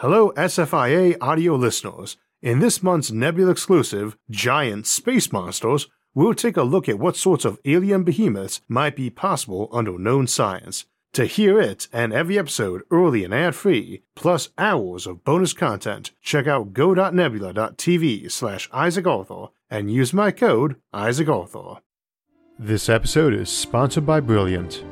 Hello, SFIA audio listeners. In this month's Nebula exclusive, Giant Space Monsters, we'll take a look at what sorts of alien behemoths might be possible under known science. To hear it and every episode early and ad free, plus hours of bonus content, check out go.nebula.tv slash Isaac Arthur and use my code Isaac Arthur. This episode is sponsored by Brilliant.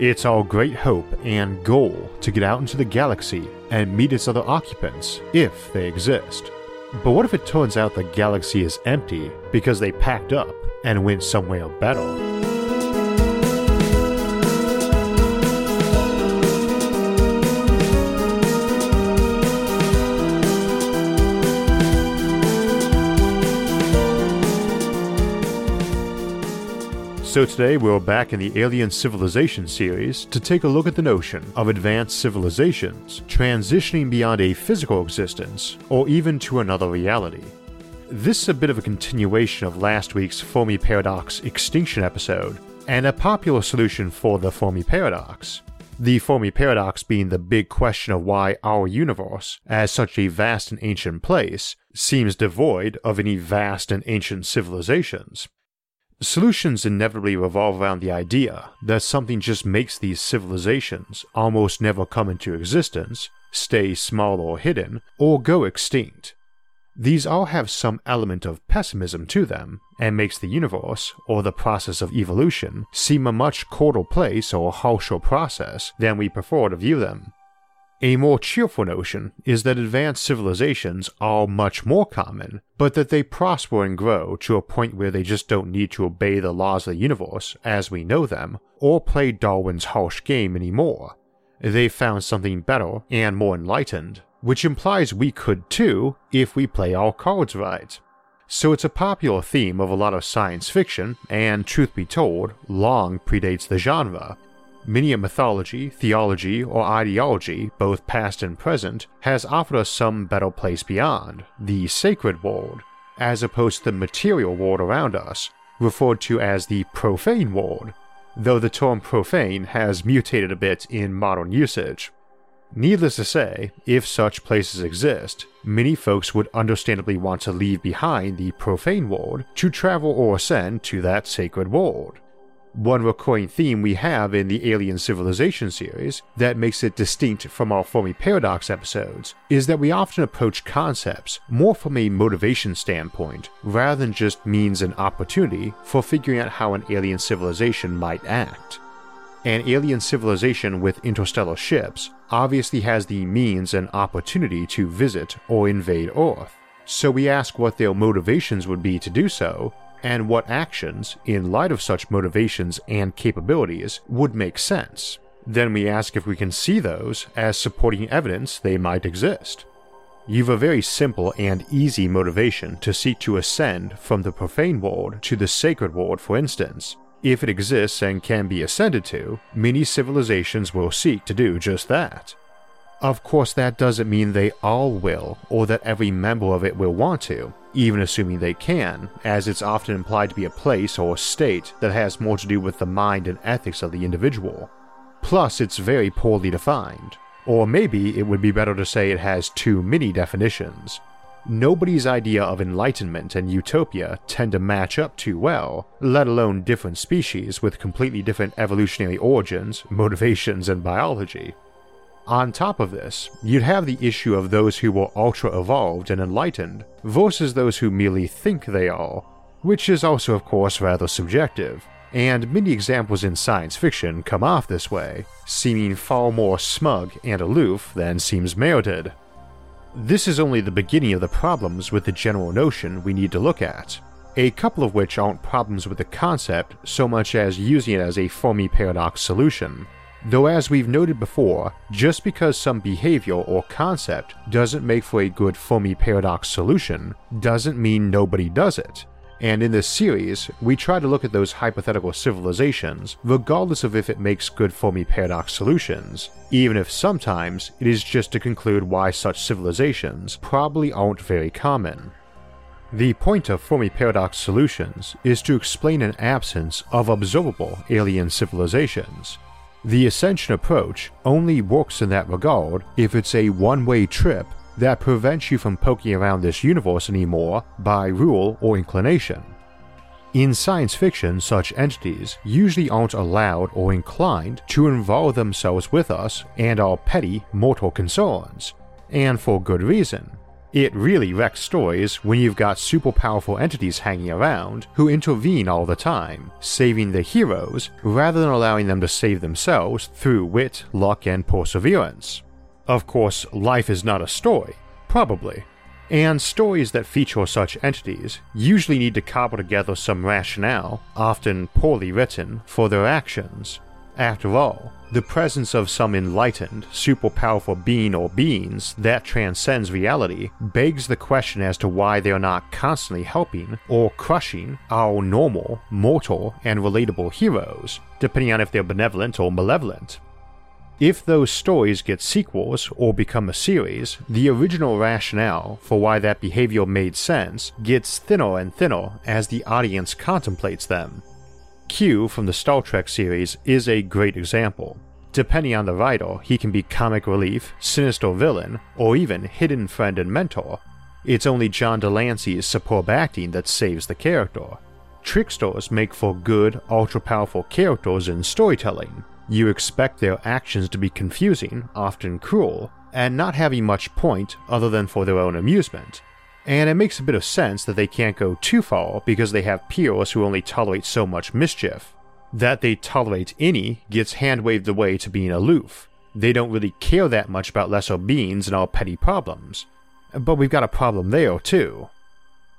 It's our great hope and goal to get out into the galaxy and meet its other occupants, if they exist. But what if it turns out the galaxy is empty because they packed up and went somewhere better? So today we're back in the Alien Civilization series to take a look at the notion of advanced civilizations transitioning beyond a physical existence or even to another reality. This is a bit of a continuation of last week's Fermi Paradox extinction episode and a popular solution for the Fermi Paradox. The Fermi Paradox being the big question of why our universe, as such a vast and ancient place, seems devoid of any vast and ancient civilizations, Solutions inevitably revolve around the idea that something just makes these civilizations almost never come into existence, stay small or hidden, or go extinct. These all have some element of pessimism to them, and makes the universe, or the process of evolution, seem a much colder place or harsher process than we prefer to view them. A more cheerful notion is that advanced civilizations are much more common, but that they prosper and grow to a point where they just don't need to obey the laws of the universe as we know them, or play Darwin's harsh game anymore. They've found something better and more enlightened, which implies we could too if we play our cards right. So it's a popular theme of a lot of science fiction, and truth be told, long predates the genre, Many a mythology, theology, or ideology, both past and present, has offered us some better place beyond, the sacred world, as opposed to the material world around us, referred to as the profane world, though the term profane has mutated a bit in modern usage. Needless to say, if such places exist, many folks would understandably want to leave behind the profane world to travel or ascend to that sacred world. One recurring theme we have in the Alien Civilization series that makes it distinct from our Fermi Paradox episodes is that we often approach concepts more from a motivation standpoint rather than just means and opportunity for figuring out how an alien civilization might act. An alien civilization with interstellar ships obviously has the means and opportunity to visit or invade Earth, so we ask what their motivations would be to do so and what actions, in light of such motivations and capabilities, would make sense. Then we ask if we can see those as supporting evidence they might exist. You've a very simple and easy motivation to seek to ascend from the profane world to the sacred world, for instance. If it exists and can be ascended to, many civilizations will seek to do just that. Of course, that doesn't mean they all will, or that every member of it will want to, even assuming they can, as it's often implied to be a place or state that has more to do with the mind and ethics of the individual. Plus, it's very poorly defined. Or maybe it would be better to say it has too many definitions. Nobody's idea of enlightenment and utopia tend to match up too well, let alone different species with completely different evolutionary origins, motivations, and biology. On top of this, you'd have the issue of those who were ultra evolved and enlightened versus those who merely think they are, which is also, of course, rather subjective, and many examples in science fiction come off this way, seeming far more smug and aloof than seems merited. This is only the beginning of the problems with the general notion we need to look at, a couple of which aren't problems with the concept so much as using it as a Fermi paradox solution. Though, as we've noted before, just because some behavior or concept doesn't make for a good Fermi paradox solution, doesn't mean nobody does it. And in this series, we try to look at those hypothetical civilizations, regardless of if it makes good Fermi paradox solutions, even if sometimes it is just to conclude why such civilizations probably aren't very common. The point of Fermi paradox solutions is to explain an absence of observable alien civilizations, The ascension approach only works in that regard if it's a one way trip that prevents you from poking around this universe anymore by rule or inclination. In science fiction, such entities usually aren't allowed or inclined to involve themselves with us and our petty mortal concerns, and for good reason. It really wrecks stories when you've got super powerful entities hanging around who intervene all the time, saving the heroes rather than allowing them to save themselves through wit, luck, and perseverance. Of course, life is not a story, probably, and stories that feature such entities usually need to cobble together some rationale, often poorly written, for their actions. After all, the presence of some enlightened, super powerful being or beings that transcends reality begs the question as to why they are not constantly helping or crushing our normal, mortal, and relatable heroes, depending on if they're benevolent or malevolent. If those stories get sequels or become a series, the original rationale for why that behavior made sense gets thinner and thinner as the audience contemplates them. Q from the Star Trek series is a great example. Depending on the writer, he can be comic relief, sinister villain, or even hidden friend and mentor. It's only John de Lancie's superb acting that saves the character. Tricksters make for good, ultra powerful characters in storytelling, you expect their actions to be confusing, often cruel, and not having much point other than for their own amusement. And it makes a bit of sense that they can't go too far because they have peers who only tolerate so much mischief. That they tolerate any gets hand waved away to being aloof. They don't really care that much about lesser beings and our petty problems. But we've got a problem there too.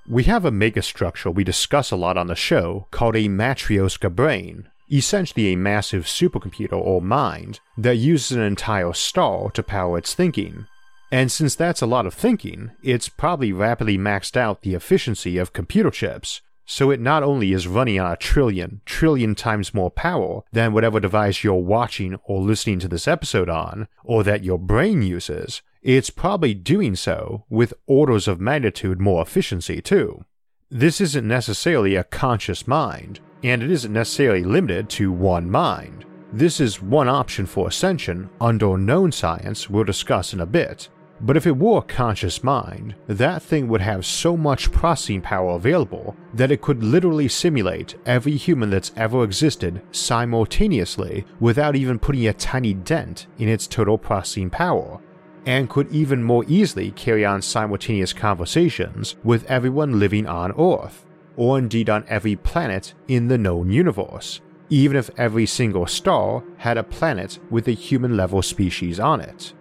We have a megastructure we discuss a lot on the show called a Matryoshka brain, essentially a massive supercomputer or mind that uses an entire star to power its thinking. And since that's a lot of thinking, it's probably rapidly maxed out the efficiency of computer chips, so it not only is running on a trillion, trillion times more power than whatever device you're watching or listening to this episode on, or that your brain uses, it's probably doing so with orders of magnitude more efficiency too. This isn't necessarily a conscious mind, and it isn't necessarily limited to one mind. This is one option for ascension under known science we'll discuss in a bit. But if it were a conscious mind, that thing would have so much processing power available that it could literally simulate every human that's ever existed simultaneously without even putting a tiny dent in its total processing power, and could even more easily carry on simultaneous conversations with everyone living on Earth or indeed on every planet in the known universe, even if every single star had a planet with a human level species on it.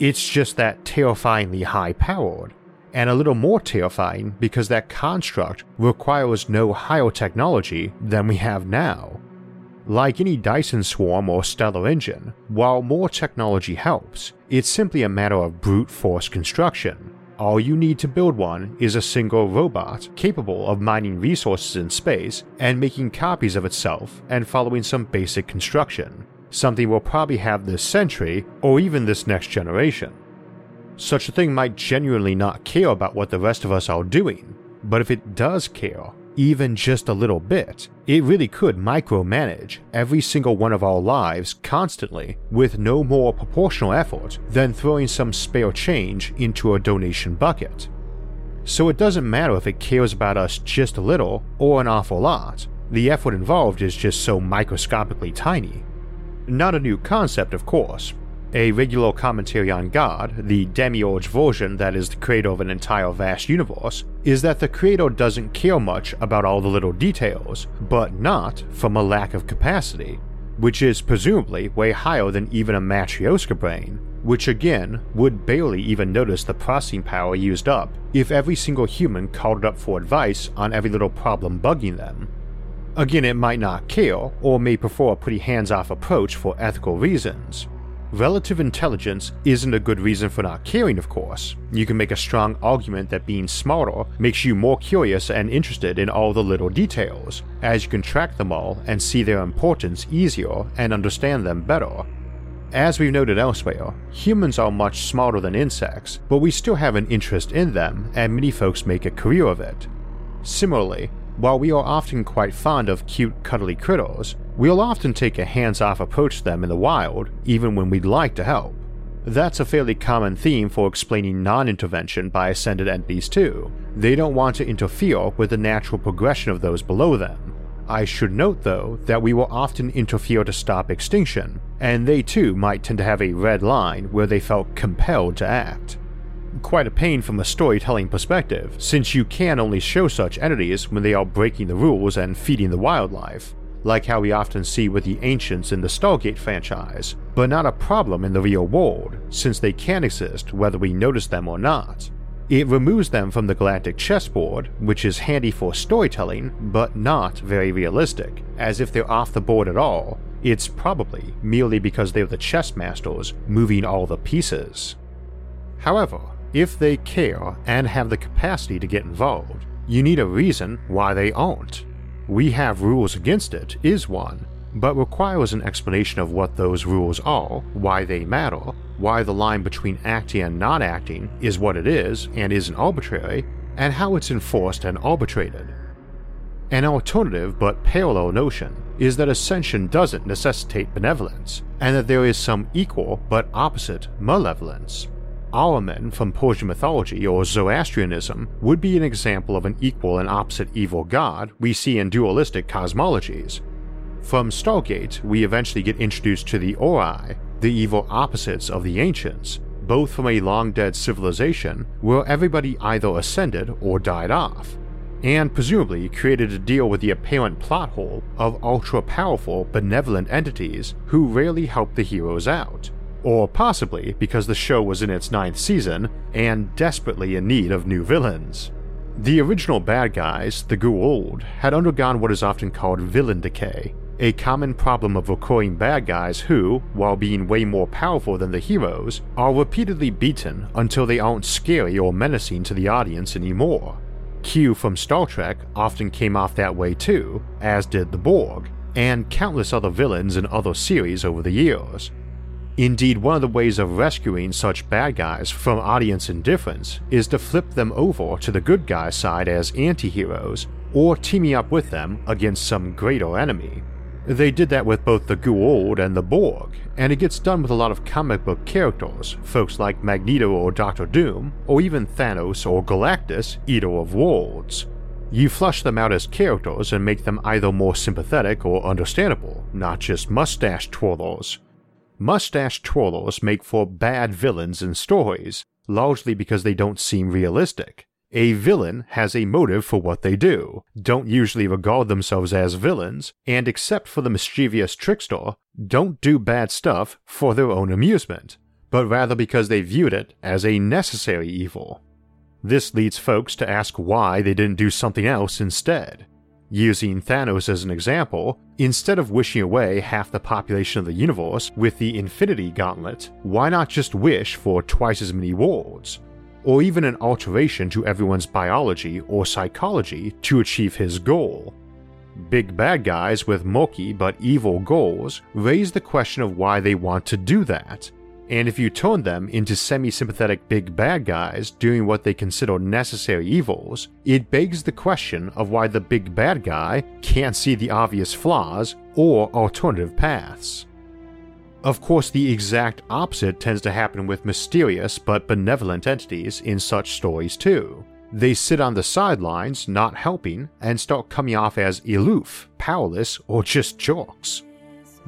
It's just that terrifyingly high powered, and a little more terrifying because that construct requires no higher technology than we have now. Like any Dyson swarm or stellar engine, while more technology helps, it's simply a matter of brute force construction, all you need to build one is a single robot capable of mining resources in space and making copies of itself and following some basic construction, something we'll probably have this century or even this next generation. Such a thing might genuinely not care about what the rest of us are doing, but if it does care, even just a little bit, it really could micromanage every single one of our lives constantly with no more proportional effort than throwing some spare change into a donation bucket. So it doesn't matter if it cares about us just a little or an awful lot, the effort involved is just so microscopically tiny. Not a new concept, of course, a regular commentary on God, the demiurge version that is the creator of an entire vast universe, is that the creator doesn't care much about all the little details, but not from a lack of capacity, which is presumably way higher than even a Matryoshka brain, which again would barely even notice the processing power used up if every single human called it up for advice on every little problem bugging them. Again, it might not care, or may prefer a pretty hands off approach for ethical reasons, Relative intelligence isn't a good reason for not caring, of course. You can make a strong argument that being smarter makes you more curious and interested in all the little details, as you can track them all and see their importance easier and understand them better. As we've noted elsewhere, humans are much smarter than insects, but we still have an interest in them, and many folks make a career of it. Similarly, while we are often quite fond of cute, cuddly critters, we'll often take a hands off approach to them in the wild, even when we'd like to help. That's a fairly common theme for explaining non intervention by ascended entities, too. They don't want to interfere with the natural progression of those below them. I should note, though, that we will often interfere to stop extinction, and they too might tend to have a red line where they felt compelled to act. Quite a pain from a storytelling perspective, since you can only show such entities when they are breaking the rules and feeding the wildlife, like how we often see with the Ancients in the Stargate franchise, but not a problem in the real world, since they can exist whether we notice them or not. It removes them from the galactic chessboard, which is handy for storytelling, but not very realistic, as if they're off the board at all. It's probably merely because they're the chess masters moving all the pieces. However, if they care and have the capacity to get involved, you need a reason why they aren't. We have rules against it is one, but requires an explanation of what those rules are, why they matter, why the line between acting and not acting is what it is and isn't arbitrary, and how it's enforced and arbitrated. An alternative but parallel notion is that ascension doesn't necessitate benevolence, and that there is some equal but opposite malevolence. Ahriman from Persian mythology or Zoroastrianism would be an example of an equal and opposite evil god we see in dualistic cosmologies. From Stargate, we eventually get introduced to the Ori, the evil opposites of the Ancients, both from a long dead civilization where everybody either ascended or died off, and presumably created to deal with the apparent plot hole of ultra powerful, benevolent entities who rarely help the heroes out or possibly because the show was in its ninth season and desperately in need of new villains. The original bad guys, the Goa'uld, had undergone what is often called villain decay, a common problem of recurring bad guys who, while being way more powerful than the heroes, are repeatedly beaten until they aren't scary or menacing to the audience anymore. Q from Star Trek often came off that way too, as did the Borg, and countless other villains in other series over the years. Indeed, one of the ways of rescuing such bad guys from audience indifference is to flip them over to the good guy side as anti heroes, or teaming up with them against some greater enemy. They did that with both the Goa'uld and the Borg, and it gets done with a lot of comic book characters, folks like Magneto or Doctor Doom, or even Thanos or Galactus, Eater of Worlds. You flush them out as characters and make them either more sympathetic or understandable, not just mustache twirlers. Mustache twirlers make for bad villains in stories, largely because they don't seem realistic. A villain has a motive for what they do, don't usually regard themselves as villains, and except for the mischievous trickster, don't do bad stuff for their own amusement, but rather because they viewed it as a necessary evil. This leads folks to ask why they didn't do something else instead. Using Thanos as an example, instead of wishing away half the population of the universe with the Infinity Gauntlet, why not just wish for twice as many worlds? Or even an alteration to everyone's biology or psychology to achieve his goal? Big bad guys with murky but evil goals raise the question of why they want to do that, and if you turn them into semi sympathetic big bad guys doing what they consider necessary evils, it begs the question of why the big bad guy can't see the obvious flaws or alternative paths. Of course, the exact opposite tends to happen with mysterious but benevolent entities in such stories too. They sit on the sidelines, not helping, and start coming off as aloof, powerless, or just jerks.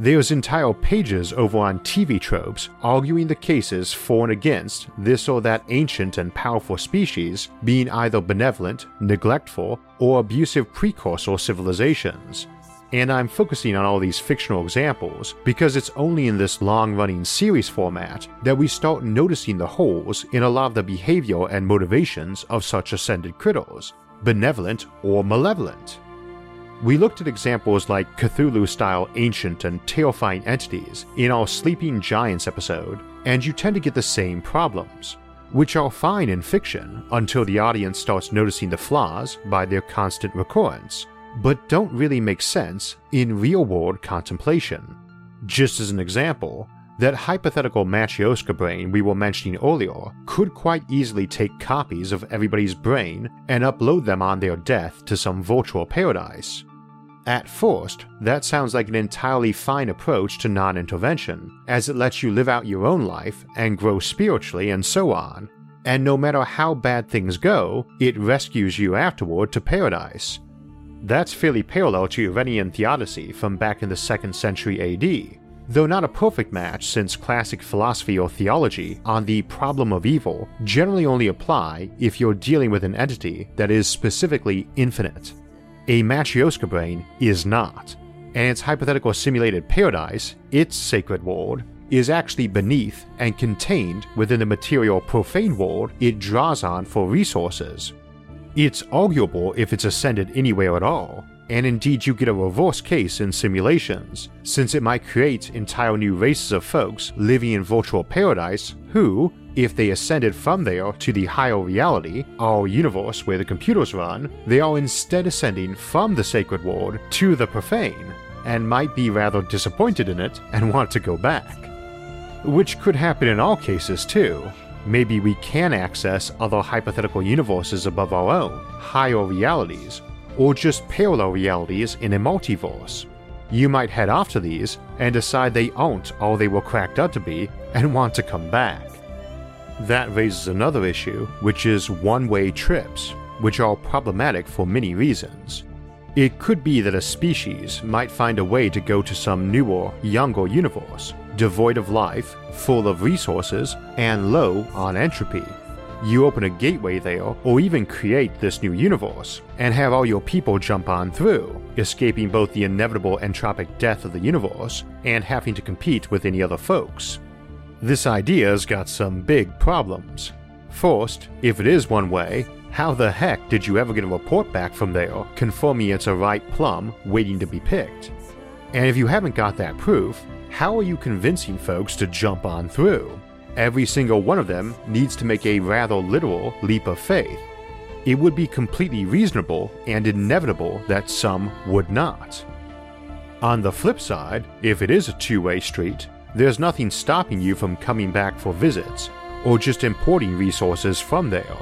There's entire pages over on TV tropes arguing the cases for and against this or that ancient and powerful species being either benevolent, neglectful, or abusive precursor civilizations. And I'm focusing on all these fictional examples because it's only in this long running series format that we start noticing the holes in a lot of the behavior and motivations of such ascended critters, benevolent or malevolent. We looked at examples like Cthulhu style ancient and terrifying entities in our Sleeping Giants episode, and you tend to get the same problems, which are fine in fiction until the audience starts noticing the flaws by their constant recurrence, but don't really make sense in real world contemplation. Just as an example, that hypothetical Matryoshka brain we were mentioning earlier could quite easily take copies of everybody's brain and upload them on their death to some virtual paradise, At first, that sounds like an entirely fine approach to non intervention, as it lets you live out your own life and grow spiritually and so on. And no matter how bad things go, it rescues you afterward to paradise. That's fairly parallel to Irenaean theodicy from back in the 2nd century AD, though not a perfect match since classic philosophy or theology on the problem of evil generally only apply if you're dealing with an entity that is specifically infinite. A Matryoshka brain is not, and its hypothetical simulated paradise, its sacred world, is actually beneath and contained within the material profane world it draws on for resources. It's arguable if it's ascended anywhere at all, and indeed you get a reverse case in simulations, since it might create entire new races of folks living in virtual paradise who, if they ascended from there to the higher reality, our universe where the computers run, they are instead ascending from the sacred world to the profane, and might be rather disappointed in it and want to go back. Which could happen in all cases too. Maybe we can access other hypothetical universes above our own, higher realities, or just parallel realities in a multiverse. You might head off to these and decide they aren't all they were cracked up to be and want to come back. That raises another issue, which is one way trips, which are problematic for many reasons. It could be that a species might find a way to go to some newer, younger universe, devoid of life, full of resources, and low on entropy you open a gateway there, or even create this new universe, and have all your people jump on through, escaping both the inevitable entropic death of the universe and having to compete with any other folks. This idea's got some big problems. First, if it is one way, how the heck did you ever get a report back from there confirming it's a ripe plum waiting to be picked? And if you haven't got that proof, how are you convincing folks to jump on through? Every single one of them needs to make a rather literal leap of faith. It would be completely reasonable and inevitable that some would not. On the flip side, if it is a two way street, there's nothing stopping you from coming back for visits or just importing resources from there.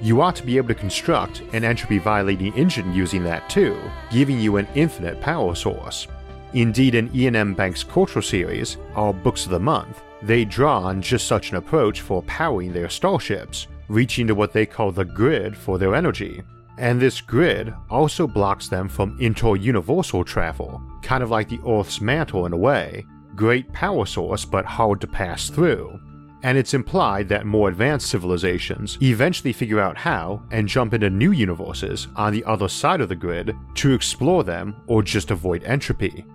You ought to be able to construct an entropy violating engine using that too, giving you an infinite power source. Indeed, in Iain M. Banks' Culture Series, our Books of the Month, they draw on just such an approach for powering their starships, reaching to what they call the grid for their energy. And this grid also blocks them from inter-universal travel, kind of like the Earth's mantle in a way, great power source but hard to pass through. And it's implied that more advanced civilizations eventually figure out how and jump into new universes on the other side of the grid to explore them or just avoid entropy.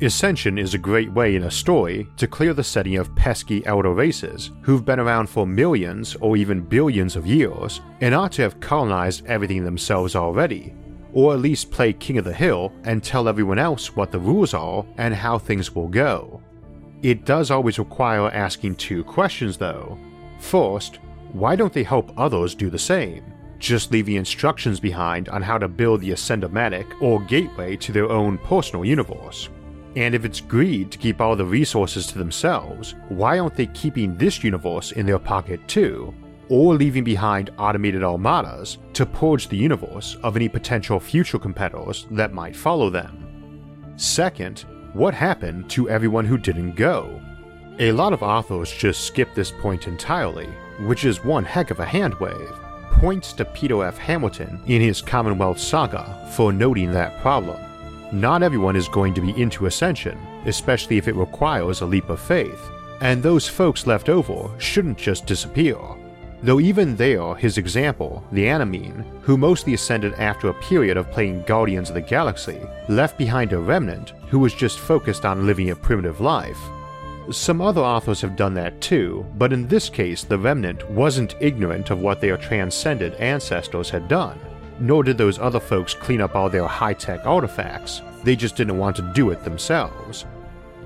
Ascension is a great way in a story to clear the setting of pesky elder races who've been around for millions or even billions of years and ought to have colonized everything themselves already, or at least play king of the hill and tell everyone else what the rules are and how things will go. It does always require asking two questions though. First, why don't they help others do the same? Just leaving instructions behind on how to build the Ascendomatic or gateway to their own personal universe. And if it's greed to keep all the resources to themselves, why aren't they keeping this universe in their pocket too? Or leaving behind automated armadas to purge the universe of any potential future competitors that might follow them? Second, what happened to everyone who didn't go? A lot of authors just skip this point entirely, which is one heck of a handwave. Points to Peter F. Hamilton in his Commonwealth saga for noting that problem. Not everyone is going to be into Ascension, especially if it requires a leap of faith, and those folks left over shouldn't just disappear. Though even there, his example, the Anomine, who mostly ascended after a period of playing Guardians of the Galaxy, left behind a remnant who was just focused on living a primitive life. Some other authors have done that too, but in this case, the remnant wasn't ignorant of what their transcended ancestors had done nor did those other folks clean up all their high tech artifacts, they just didn't want to do it themselves.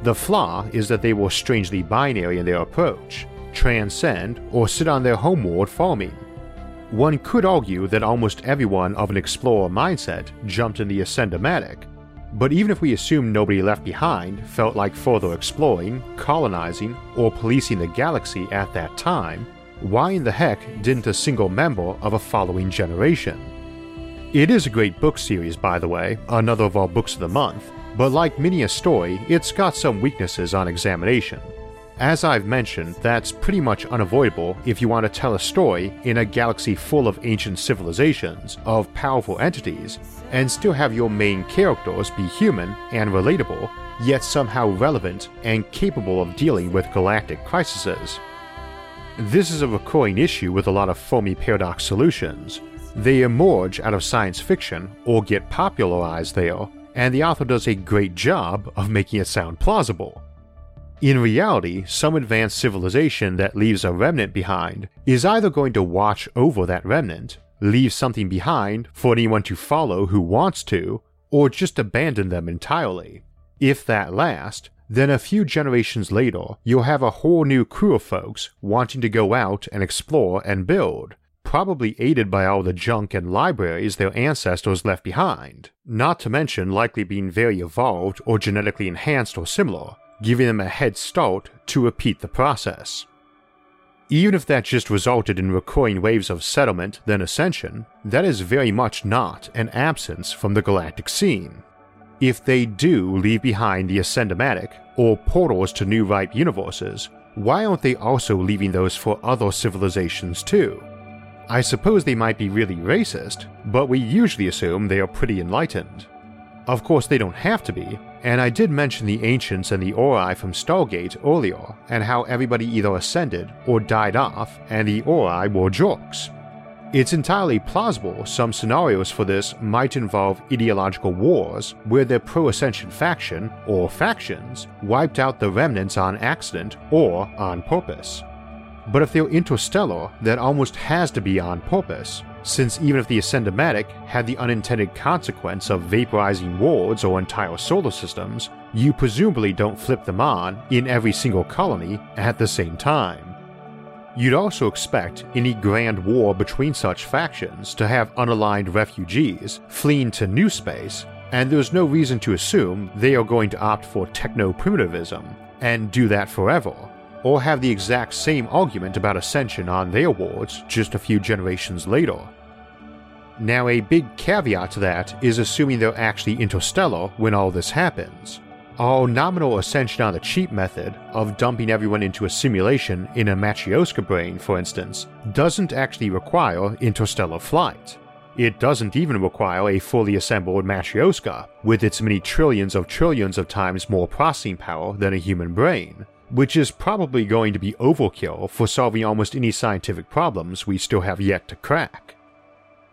The flaw is that they were strangely binary in their approach transcend or sit on their homeward farming. One could argue that almost everyone of an explorer mindset jumped in the Ascendomatic, but even if we assume nobody left behind felt like further exploring, colonizing, or policing the galaxy at that time, why in the heck didn't a single member of a following generation? It is a great book series, by the way, another of our books of the month, but like many a story, it's got some weaknesses on examination. As I've mentioned, that's pretty much unavoidable if you want to tell a story in a galaxy full of ancient civilizations, of powerful entities, and still have your main characters be human and relatable, yet somehow relevant and capable of dealing with galactic crises. This is a recurring issue with a lot of Fermi paradox solutions. They emerge out of science fiction or get popularized there, and the author does a great job of making it sound plausible. In reality, some advanced civilization that leaves a remnant behind is either going to watch over that remnant, leave something behind for anyone to follow who wants to, or just abandon them entirely. If that last, then a few generations later, you'll have a whole new crew of folks wanting to go out and explore and build, probably aided by all the junk and libraries their ancestors left behind, not to mention likely being very evolved or genetically enhanced or similar, giving them a head start to repeat the process. Even if that just resulted in recurring waves of settlement, then ascension, that is very much not an absence from the galactic scene. If they do leave behind the Ascendomatic, or portals to new ripe universes, why aren't they also leaving those for other civilizations too? I suppose they might be really racist, but we usually assume they are pretty enlightened. Of course, they don't have to be, and I did mention the Ancients and the Ori from Stargate earlier, and how everybody either ascended or died off, and the Ori were jerks. It's entirely plausible some scenarios for this might involve ideological wars where the pro ascension faction, or factions, wiped out the remnants on accident or on purpose. But if they're interstellar, that almost has to be on purpose, since even if the Ascendomatic had the unintended consequence of vaporizing wards or entire solar systems, you presumably don't flip them on in every single colony at the same time. You'd also expect any grand war between such factions to have unaligned refugees fleeing to new space, and there's no reason to assume they are going to opt for techno primitivism and do that forever, or have the exact same argument about ascension on their wards just a few generations later. Now, a big caveat to that is assuming they're actually interstellar when all this happens. Our nominal ascension on the cheap method of dumping everyone into a simulation in a Matryoshka brain, for instance, doesn't actually require interstellar flight. It doesn't even require a fully assembled Matryoshka, with its many trillions of trillions of times more processing power than a human brain, which is probably going to be overkill for solving almost any scientific problems we still have yet to crack.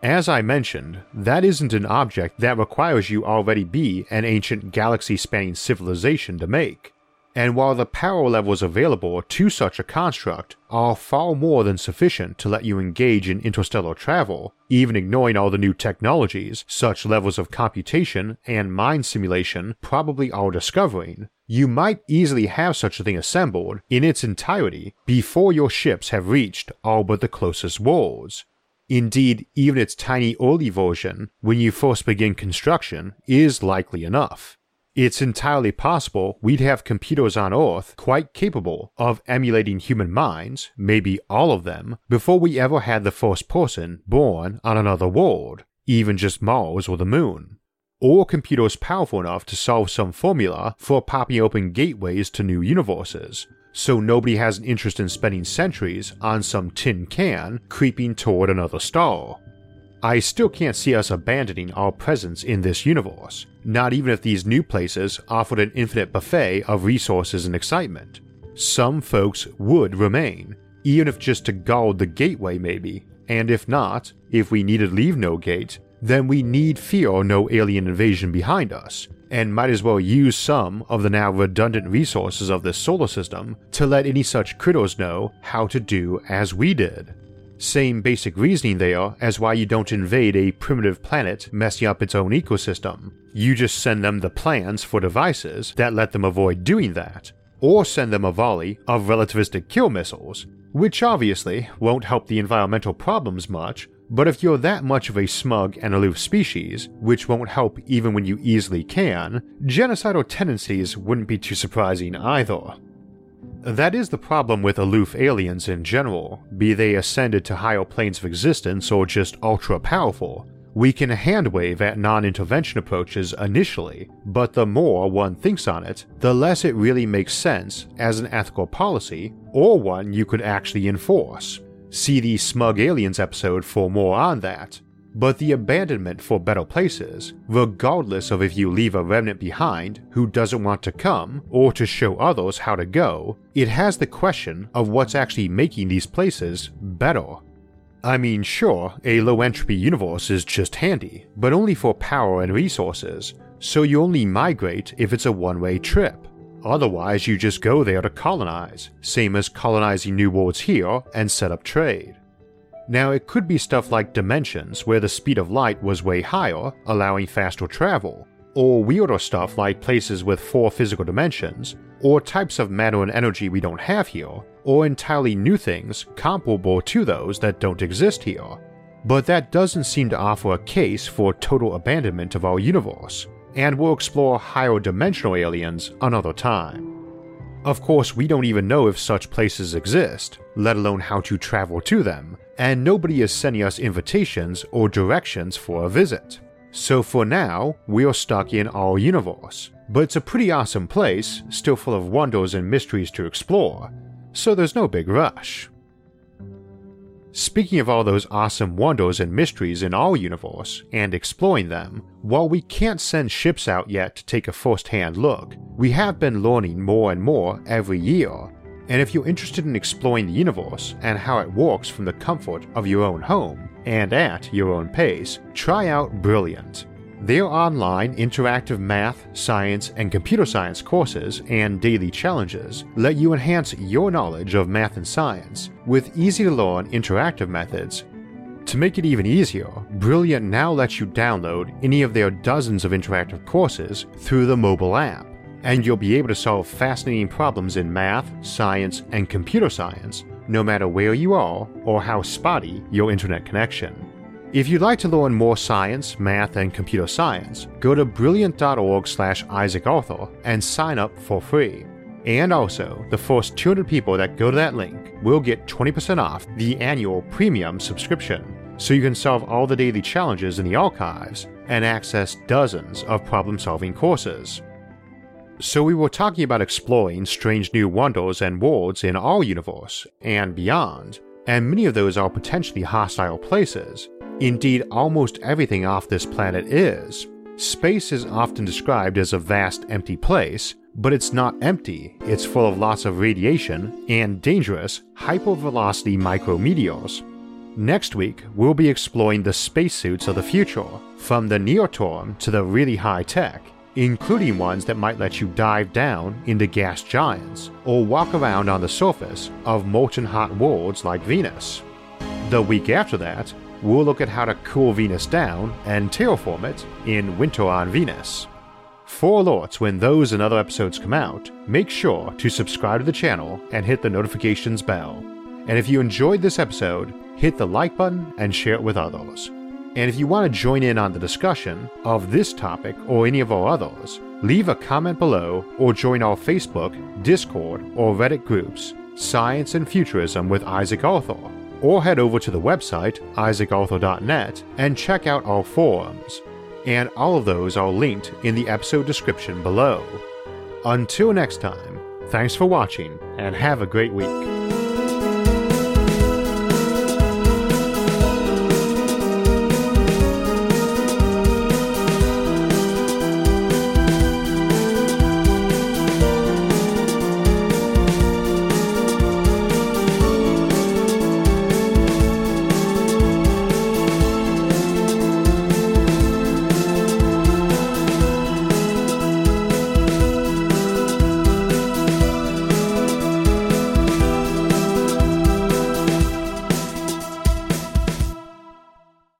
As I mentioned, that isn't an object that requires you already be an ancient galaxy spanning civilization to make. And while the power levels available to such a construct are far more than sufficient to let you engage in interstellar travel, even ignoring all the new technologies such levels of computation and mind simulation probably are discovering, you might easily have such a thing assembled in its entirety before your ships have reached all but the closest worlds, Indeed, even its tiny early version, when you first begin construction, is likely enough. It's entirely possible we'd have computers on Earth quite capable of emulating human minds, maybe all of them, before we ever had the first person born on another world, even just Mars or the Moon. Or computers powerful enough to solve some formula for popping open gateways to new universes, so nobody has an interest in spending centuries on some tin can creeping toward another star. I still can't see us abandoning our presence in this universe, not even if these new places offered an infinite buffet of resources and excitement. Some folks would remain, even if just to guard the gateway, maybe, and if not, if we needed leave no gate, then we need fear no alien invasion behind us, and might as well use some of the now redundant resources of this solar system to let any such critters know how to do as we did. Same basic reasoning there as why you don't invade a primitive planet messing up its own ecosystem. You just send them the plans for devices that let them avoid doing that, or send them a volley of relativistic kill missiles, which obviously won't help the environmental problems much, but if you're that much of a smug and aloof species, which won't help even when you easily can, genocidal tendencies wouldn't be too surprising either. That is the problem with aloof aliens in general, be they ascended to higher planes of existence or just ultra powerful. We can handwave at non intervention approaches initially, but the more one thinks on it, the less it really makes sense as an ethical policy or one you could actually enforce. See the Smug Aliens episode for more on that. But the abandonment for better places, regardless of if you leave a remnant behind who doesn't want to come or to show others how to go, it has the question of what's actually making these places better. I mean, sure, a low entropy universe is just handy, but only for power and resources, so you only migrate if it's a one way trip. Otherwise, you just go there to colonize, same as colonizing new worlds here and set up trade. Now, it could be stuff like dimensions where the speed of light was way higher, allowing faster travel, or weirder stuff like places with four physical dimensions, or types of matter and energy we don't have here, or entirely new things comparable to those that don't exist here. But that doesn't seem to offer a case for total abandonment of our universe, and we'll explore higher dimensional aliens another time. Of course, we don't even know if such places exist, let alone how to travel to them, and nobody is sending us invitations or directions for a visit. So for now, we are stuck in our universe, but it's a pretty awesome place, still full of wonders and mysteries to explore, so there's no big rush. Speaking of all those awesome wonders and mysteries in our universe and exploring them, while we can't send ships out yet to take a first hand look, we have been learning more and more every year and if you're interested in exploring the universe and how it works from the comfort of your own home and at your own pace, try out Brilliant. Their online interactive math, science, and computer science courses and daily challenges let you enhance your knowledge of math and science with easy to learn interactive methods. To make it even easier, Brilliant now lets you download any of their dozens of interactive courses through the mobile app and you'll be able to solve fascinating problems in math, science, and computer science, no matter where you are or how spotty your internet connection. If you'd like to learn more science, math, and computer science, go to brilliant.org slash Isaac Arthur and sign up for free. And also, the first 200 people that go to that link will get 20% off the annual premium subscription, so you can solve all the daily challenges in the archives and access dozens of problem solving courses. So, we were talking about exploring strange new wonders and worlds in our universe and beyond, and many of those are potentially hostile places. Indeed, almost everything off this planet is. Space is often described as a vast empty place, but it's not empty, it's full of lots of radiation and dangerous, hypervelocity micrometeors. Next week, we'll be exploring the spacesuits of the future, from the near term to the really high tech, including ones that might let you dive down into gas giants or walk around on the surface of molten hot worlds like Venus. The week after that, we'll look at how to cool Venus down and terraform it in Winter on Venus. For alerts when those and other episodes come out, make sure to subscribe to the channel and hit the notifications bell. And if you enjoyed this episode, hit the like button and share it with others. And if you want to join in on the discussion of this topic or any of our others, leave a comment below or join our Facebook, Discord, or Reddit groups, Science and Futurism with Isaac Arthur, or head over to the website, isaacarthur.net, and check out our forums. And all of those are linked in the episode description below. Until next time, thanks for watching and have a great week.